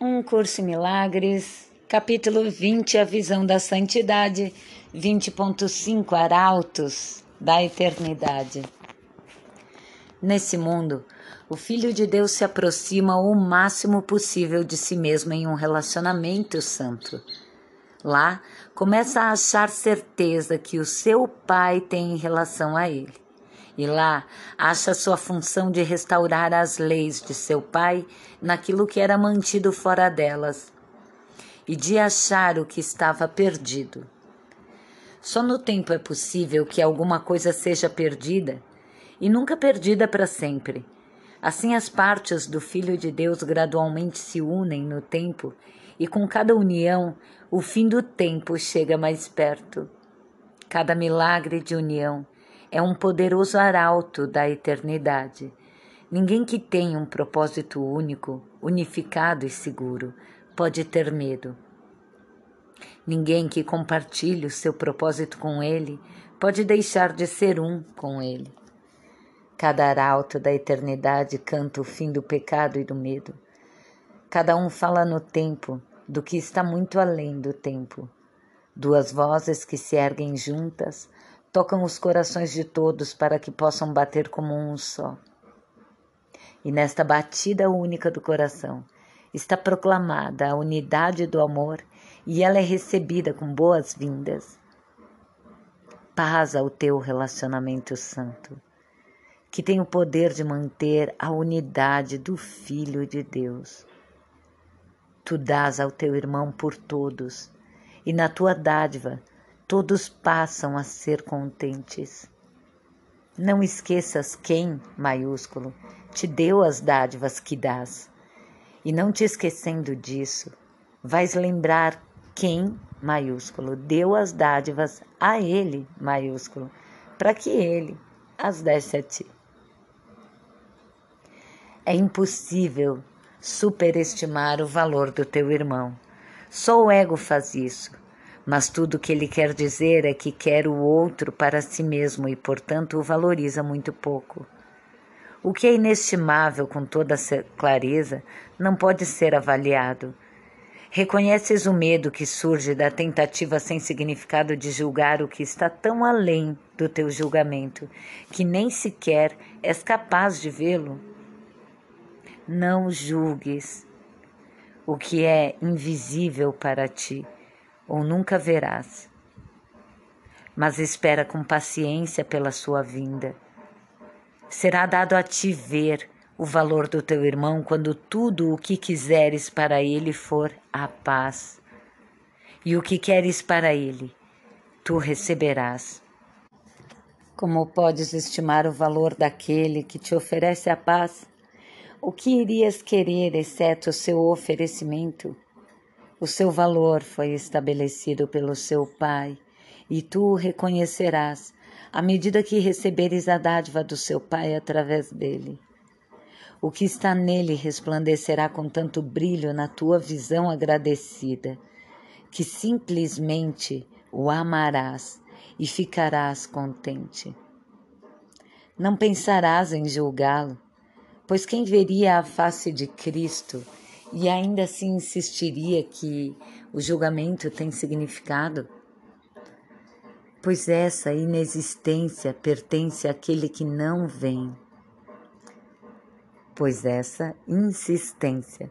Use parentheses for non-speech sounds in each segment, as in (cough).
Um Curso em Milagres, capítulo 20, a visão da santidade, 20.5 Arautos da eternidade. Nesse mundo, o Filho de Deus se aproxima o máximo possível de si mesmo em um relacionamento santo. Lá, começa a achar certeza que o seu Pai tem em relação a ele. E lá acha sua função de restaurar as leis de seu pai naquilo que era mantido fora delas, e de achar o que estava perdido. Só no tempo é possível que alguma coisa seja perdida, e nunca perdida para sempre. Assim, as partes do Filho de Deus gradualmente se unem no tempo, e com cada união, o fim do tempo chega mais perto. Cada milagre de união é um poderoso arauto da eternidade. Ninguém que tenha um propósito único, unificado e seguro, pode ter medo. Ninguém que compartilhe o seu propósito com ele pode deixar de ser um com ele. Cada arauto da eternidade canta o fim do pecado e do medo. Cada um fala no tempo do que está muito além do tempo. Duas vozes que se erguem juntas tocam os corações de todos para que possam bater como um só. E nesta batida única do coração está proclamada a unidade do amor e ela é recebida com boas-vindas. Paz ao teu relacionamento santo, que tem o poder de manter a unidade do Filho de Deus. Tu dás ao teu irmão por todos, e na tua dádiva todos passam a ser contentes. Não esqueças quem, maiúsculo, te deu as dádivas que dás. E não te esquecendo disso, vais lembrar quem, maiúsculo, deu as dádivas a ele, maiúsculo, para que ele as desse a ti. É impossível superestimar o valor do teu irmão. Só o ego faz isso mas tudo o que ele quer dizer é que quer o outro para si mesmo e, portanto, o valoriza muito pouco. O que é inestimável com toda clareza não pode ser avaliado. Reconheces o medo que surge da tentativa sem significado de julgar o que está tão além do teu julgamento, que nem sequer és capaz de vê-lo? Não julgues o que é invisível para ti ou nunca verás. Mas espera com paciência pela sua vinda. Será dado a ti ver o valor do teu irmão quando tudo o que quiseres para ele for a paz. E o que queres para ele, tu receberás. Como podes estimar o valor daquele que te oferece a paz? O que irias querer, exceto o seu oferecimento? O seu valor foi estabelecido pelo seu Pai, e tu o reconhecerás à medida que receberes a dádiva do seu Pai através dele. O que está nele resplandecerá com tanto brilho na tua visão agradecida, que simplesmente o amarás e ficarás contente. Não pensarás em julgá-lo, pois quem veria a face de Cristo e ainda assim insistiria que o julgamento tem significado? Pois essa inexistência pertence àquele que não vem. Pois essa insistência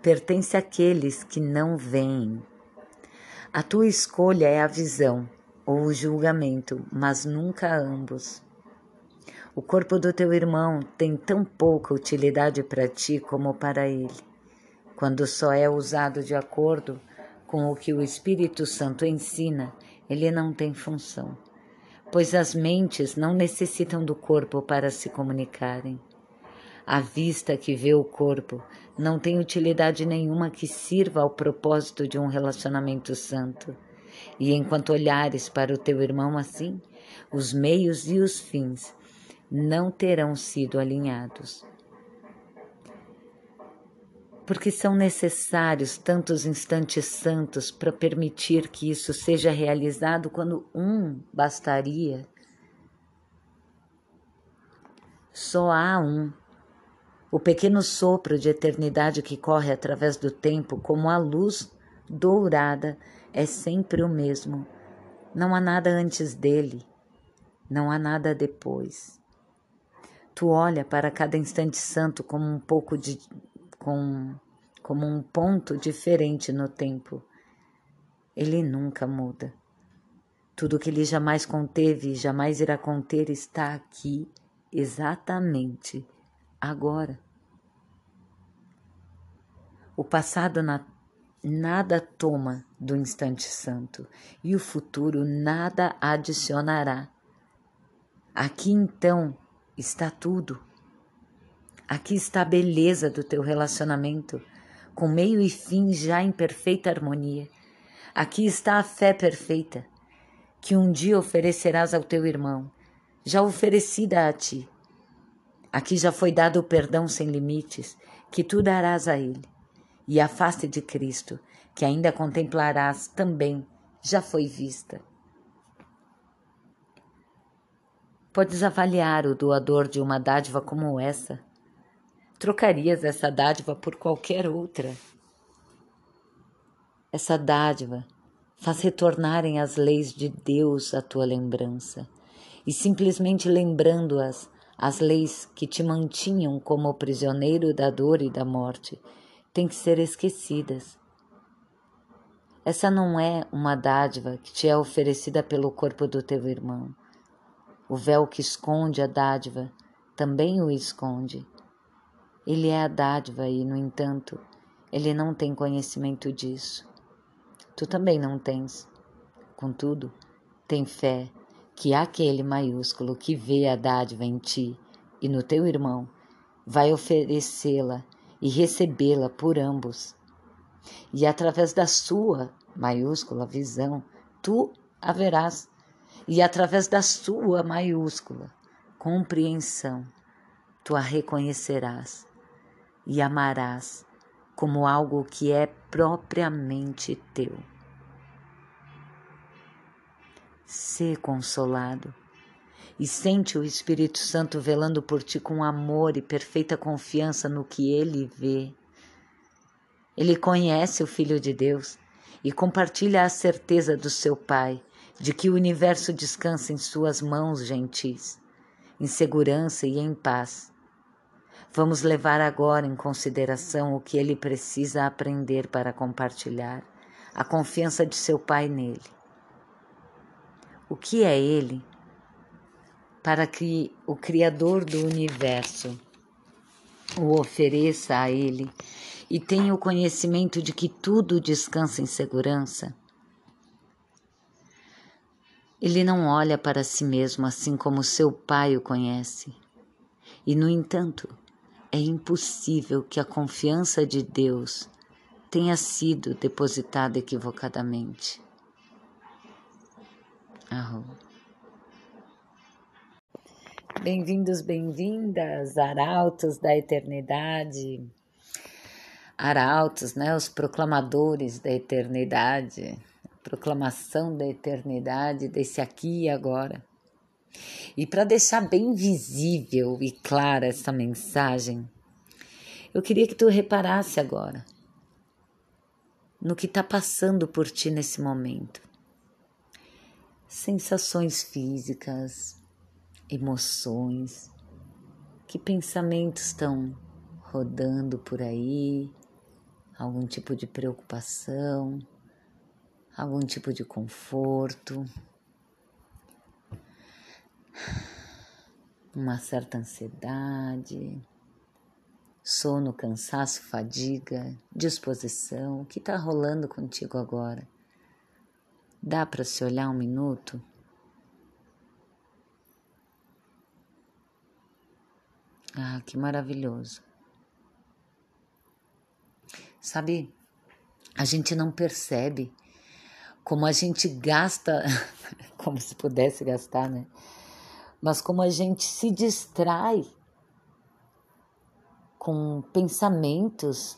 pertence àqueles que não vêm. A tua escolha é a visão ou o julgamento, mas nunca ambos. O corpo do teu irmão tem tão pouca utilidade para ti como para ele quando só é usado de acordo com o que o Espírito Santo ensina, ele não tem função, pois as mentes não necessitam do corpo para se comunicarem. A vista que vê o corpo não tem utilidade nenhuma que sirva ao propósito de um relacionamento santo. E enquanto olhares para o teu irmão assim, os meios e os fins não terão sido alinhados porque são necessários tantos instantes santos para permitir que isso seja realizado quando um bastaria. Só há um. O pequeno sopro de eternidade que corre através do tempo, como a luz dourada, é sempre o mesmo. Não há nada antes dele, não há nada depois. Tu olha para cada instante santo como um pouco de com, como um ponto diferente no tempo. Ele nunca muda. Tudo que ele jamais conteve e jamais irá conter está aqui exatamente agora. O passado na, nada toma do instante santo e o futuro nada adicionará. Aqui então está tudo. Aqui está a beleza do teu relacionamento, com meio e fim já em perfeita harmonia. Aqui está a fé perfeita, que um dia oferecerás ao teu irmão, já oferecida a ti Aqui já foi dado o perdão sem limites, que tu darás a ele. E a face de Cristo, que ainda contemplarás também, já foi vista. Podes avaliar o doador de uma dádiva como essa. Trocarias essa dádiva por qualquer outra. Essa dádiva faz retornarem as leis de Deus à tua lembrança, e simplesmente lembrando-as, as leis que te mantinham como prisioneiro da dor e da morte têm que ser esquecidas. Essa não é uma dádiva que te é oferecida pelo corpo do teu irmão. O véu que esconde a dádiva também o esconde. Ele é a dádiva e, no entanto, ele não tem conhecimento disso. Tu também não tens. Contudo, tem fé que aquele maiúsculo que vê a dádiva em ti e no teu irmão vai oferecê-la e recebê-la por ambos. E através da sua maiúscula visão, tu haverás, e através da sua maiúscula compreensão, tu a reconhecerás e amarás como algo que é propriamente teu ser consolado e sente o Espírito Santo velando por ti com amor e perfeita confiança no que ele vê. Ele conhece o Filho de Deus e compartilha a certeza do seu Pai de que o universo descansa em suas mãos gentis, em segurança e em paz. Vamos levar agora em consideração o que ele precisa aprender para compartilhar, a confiança de seu Pai nele o que é Ele, para que o Criador do universo o ofereça a Ele e tenha o conhecimento de que tudo descansa em segurança. Ele não olha para si mesmo assim como seu pai o conhece. E, no entanto, é impossível que a confiança de Deus tenha sido depositada equivocadamente. Bem-vindos, bem-vindas, arautos da eternidade, arautos, né, os proclamadores da eternidade, proclamação da eternidade desse aqui e agora. E para deixar bem visível e clara essa mensagem, eu queria que tu reparasse agora no que está passando por ti nesse momento. Sensações físicas, emoções, que pensamentos estão rodando por aí, algum tipo de preocupação, algum tipo de conforto, uma certa ansiedade, sono, cansaço, fadiga, disposição, o que está rolando contigo agora? Dá para se olhar um minuto? Ah, que maravilhoso. Sabe, a gente não percebe como a gente gasta, (laughs) como se pudesse gastar, né? Mas como a gente se distrai com pensamentos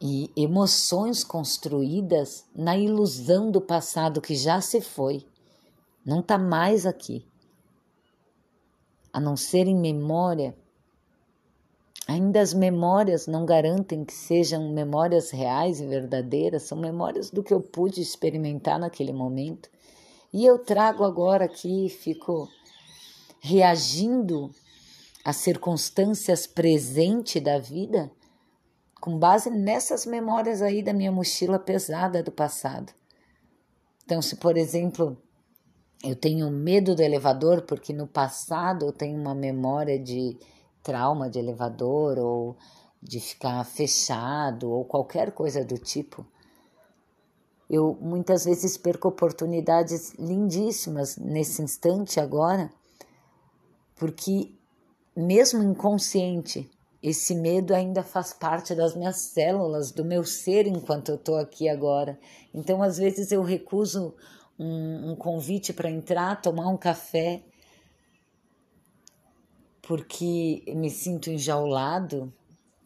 e emoções construídas na ilusão do passado que já se foi, não está mais aqui. A não ser em memória Ainda as memórias não garantem que sejam memórias reais e verdadeiras, são memórias do que eu pude experimentar naquele momento. E eu trago agora aqui, fico reagindo às circunstâncias presentes da vida com base nessas memórias aí da minha mochila pesada do passado. Então, se por exemplo, eu tenho medo do elevador porque no passado eu tenho uma memória de trauma de elevador ou de ficar fechado ou qualquer coisa do tipo. Eu muitas vezes perco oportunidades lindíssimas nesse instante agora, porque mesmo inconsciente, esse medo ainda faz parte das minhas células, do meu ser enquanto eu estou aqui agora. Então, às vezes, eu recuso um, um convite para entrar, tomar um café, porque me sinto enjaulado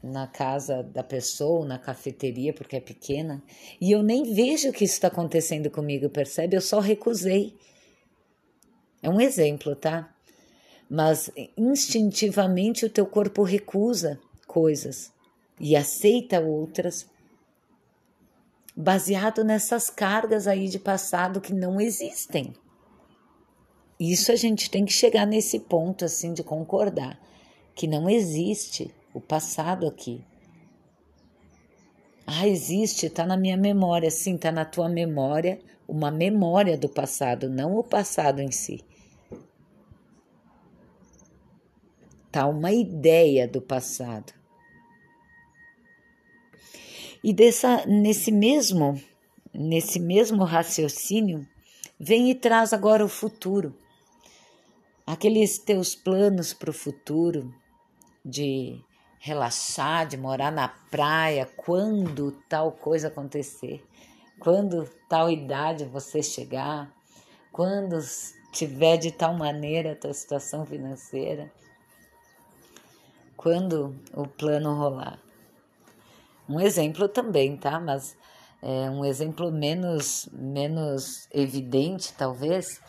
na casa da pessoa, na cafeteria, porque é pequena, e eu nem vejo que isso está acontecendo comigo, percebe? Eu só recusei. É um exemplo, tá? Mas instintivamente o teu corpo recusa coisas e aceita outras, baseado nessas cargas aí de passado que não existem. Isso a gente tem que chegar nesse ponto assim de concordar que não existe o passado aqui. Ah, existe, está na minha memória. Sim, está na tua memória, uma memória do passado, não o passado em si. Uma ideia do passado. E dessa, nesse mesmo, nesse mesmo raciocínio, vem e traz agora o futuro aqueles teus planos para o futuro de relaxar, de morar na praia, quando tal coisa acontecer, quando tal idade você chegar, quando tiver de tal maneira a tua situação financeira, quando o plano rolar. Um exemplo também, tá? Mas é um exemplo menos menos evidente, talvez,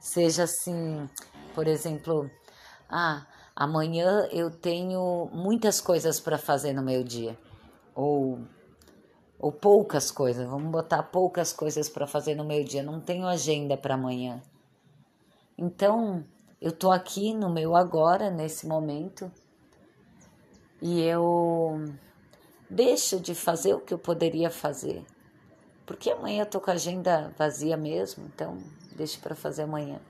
seja assim, por exemplo, ah, amanhã eu tenho muitas coisas para fazer no meu dia. Ou ou poucas coisas, vamos botar poucas coisas para fazer no meu dia, não tenho agenda para amanhã. Então, eu tô aqui no meu agora, nesse momento, e eu deixo de fazer o que eu poderia fazer. Porque amanhã eu tô com a agenda vazia mesmo, então deixo para fazer amanhã.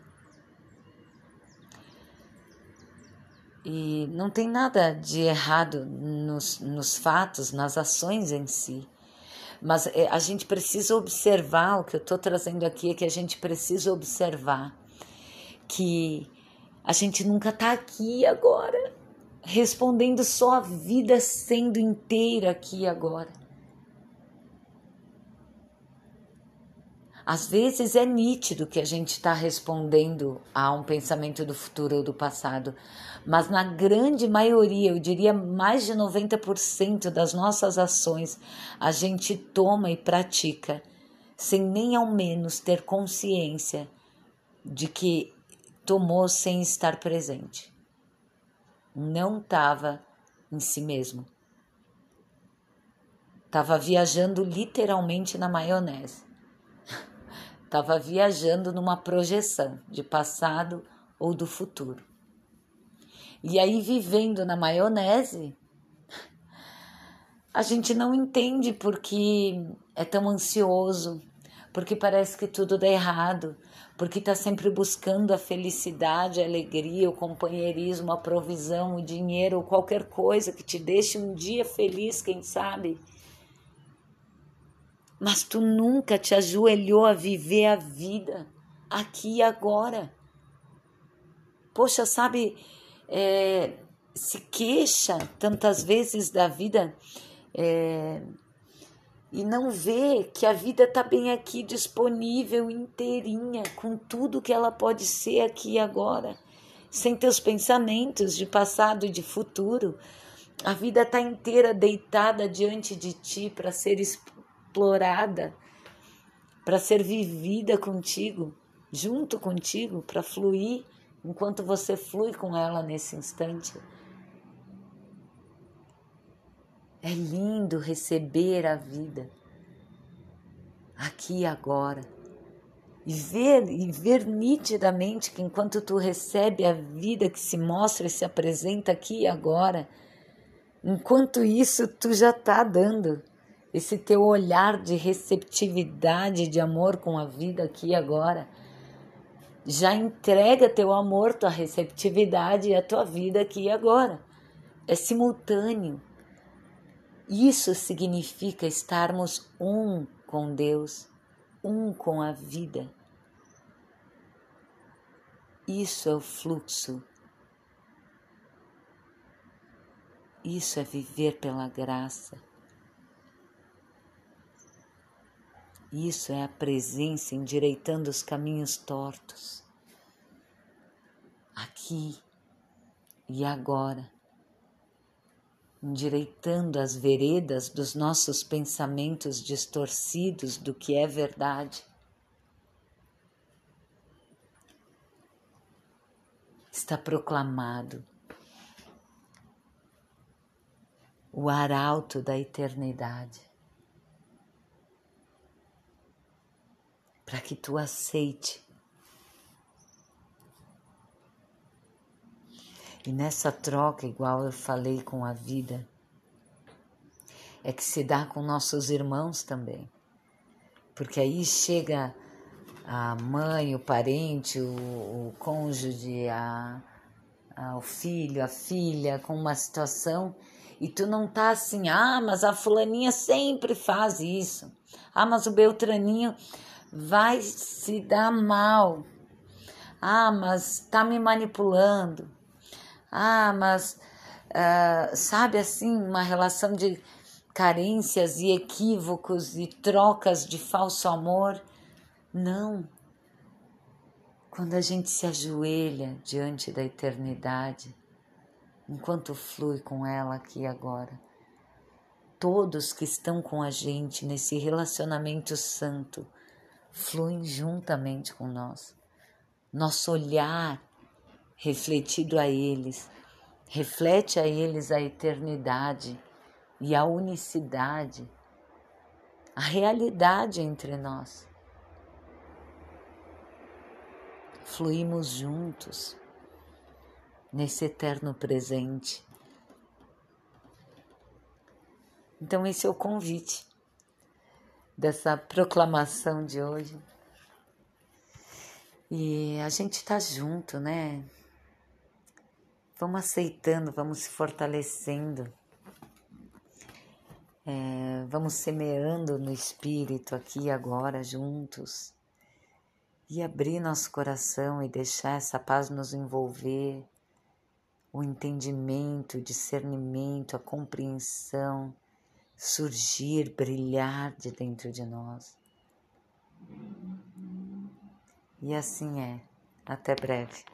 E não tem nada de errado nos, nos fatos, nas ações em si. Mas é, a gente precisa observar, o que eu estou trazendo aqui é que a gente precisa observar que a gente nunca está aqui agora, respondendo só a vida sendo inteira aqui agora. Às vezes é nítido que a gente está respondendo a um pensamento do futuro ou do passado, mas na grande maioria, eu diria mais de 90% das nossas ações, a gente toma e pratica sem nem ao menos ter consciência de que tomou sem estar presente. Não estava em si mesmo. Estava viajando literalmente na maionese. (laughs) Estava viajando numa projeção de passado ou do futuro. E aí, vivendo na maionese, a gente não entende porque é tão ansioso, porque parece que tudo dá errado, porque está sempre buscando a felicidade, a alegria, o companheirismo, a provisão, o dinheiro, ou qualquer coisa que te deixe um dia feliz, quem sabe. Mas tu nunca te ajoelhou a viver a vida aqui e agora. Poxa, sabe, é, se queixa tantas vezes da vida é, e não vê que a vida está bem aqui disponível, inteirinha, com tudo que ela pode ser aqui e agora, sem teus pensamentos de passado e de futuro. A vida está inteira deitada diante de ti para ser explorada, para ser vivida contigo, junto contigo, para fluir enquanto você flui com ela nesse instante. É lindo receber a vida aqui e agora. E ver, e ver nitidamente que enquanto tu recebe a vida que se mostra e se apresenta aqui e agora, enquanto isso tu já está dando esse teu olhar de receptividade, de amor com a vida aqui e agora. Já entrega teu amor, tua receptividade e a tua vida aqui e agora. É simultâneo. Isso significa estarmos um com Deus, um com a vida. Isso é o fluxo. Isso é viver pela graça. Isso é a presença endireitando os caminhos tortos. Aqui e agora endireitando as veredas dos nossos pensamentos distorcidos do que é verdade. Está proclamado o arauto da eternidade. Para que tu aceite E nessa troca, igual eu falei com a vida, é que se dá com nossos irmãos também. Porque aí chega a mãe, o parente, o, o cônjuge, a, a, o filho, a filha com uma situação e tu não tá assim, ah, mas a fulaninha sempre faz isso. Ah, mas o Beltraninho vai se dar mal. Ah, mas tá me manipulando. Ah, mas uh, sabe assim, uma relação de carências e equívocos e trocas de falso amor. Não. Quando a gente se ajoelha diante da eternidade, enquanto flui com ela aqui agora, todos que estão com a gente nesse relacionamento santo fluem juntamente com nós. Nosso olhar refletido a eles, reflete a eles a eternidade e a unicidade, a realidade entre nós. Fluímos juntos nesse eterno presente. Então, esse é o convite dessa proclamação de hoje. E a gente está junto, né? Vamos aceitando, vamos se fortalecendo, é, vamos semeando no espírito aqui agora juntos e abrir nosso coração e deixar essa paz nos envolver, o entendimento, o discernimento, a compreensão surgir, brilhar de dentro de nós. E assim é. Até breve.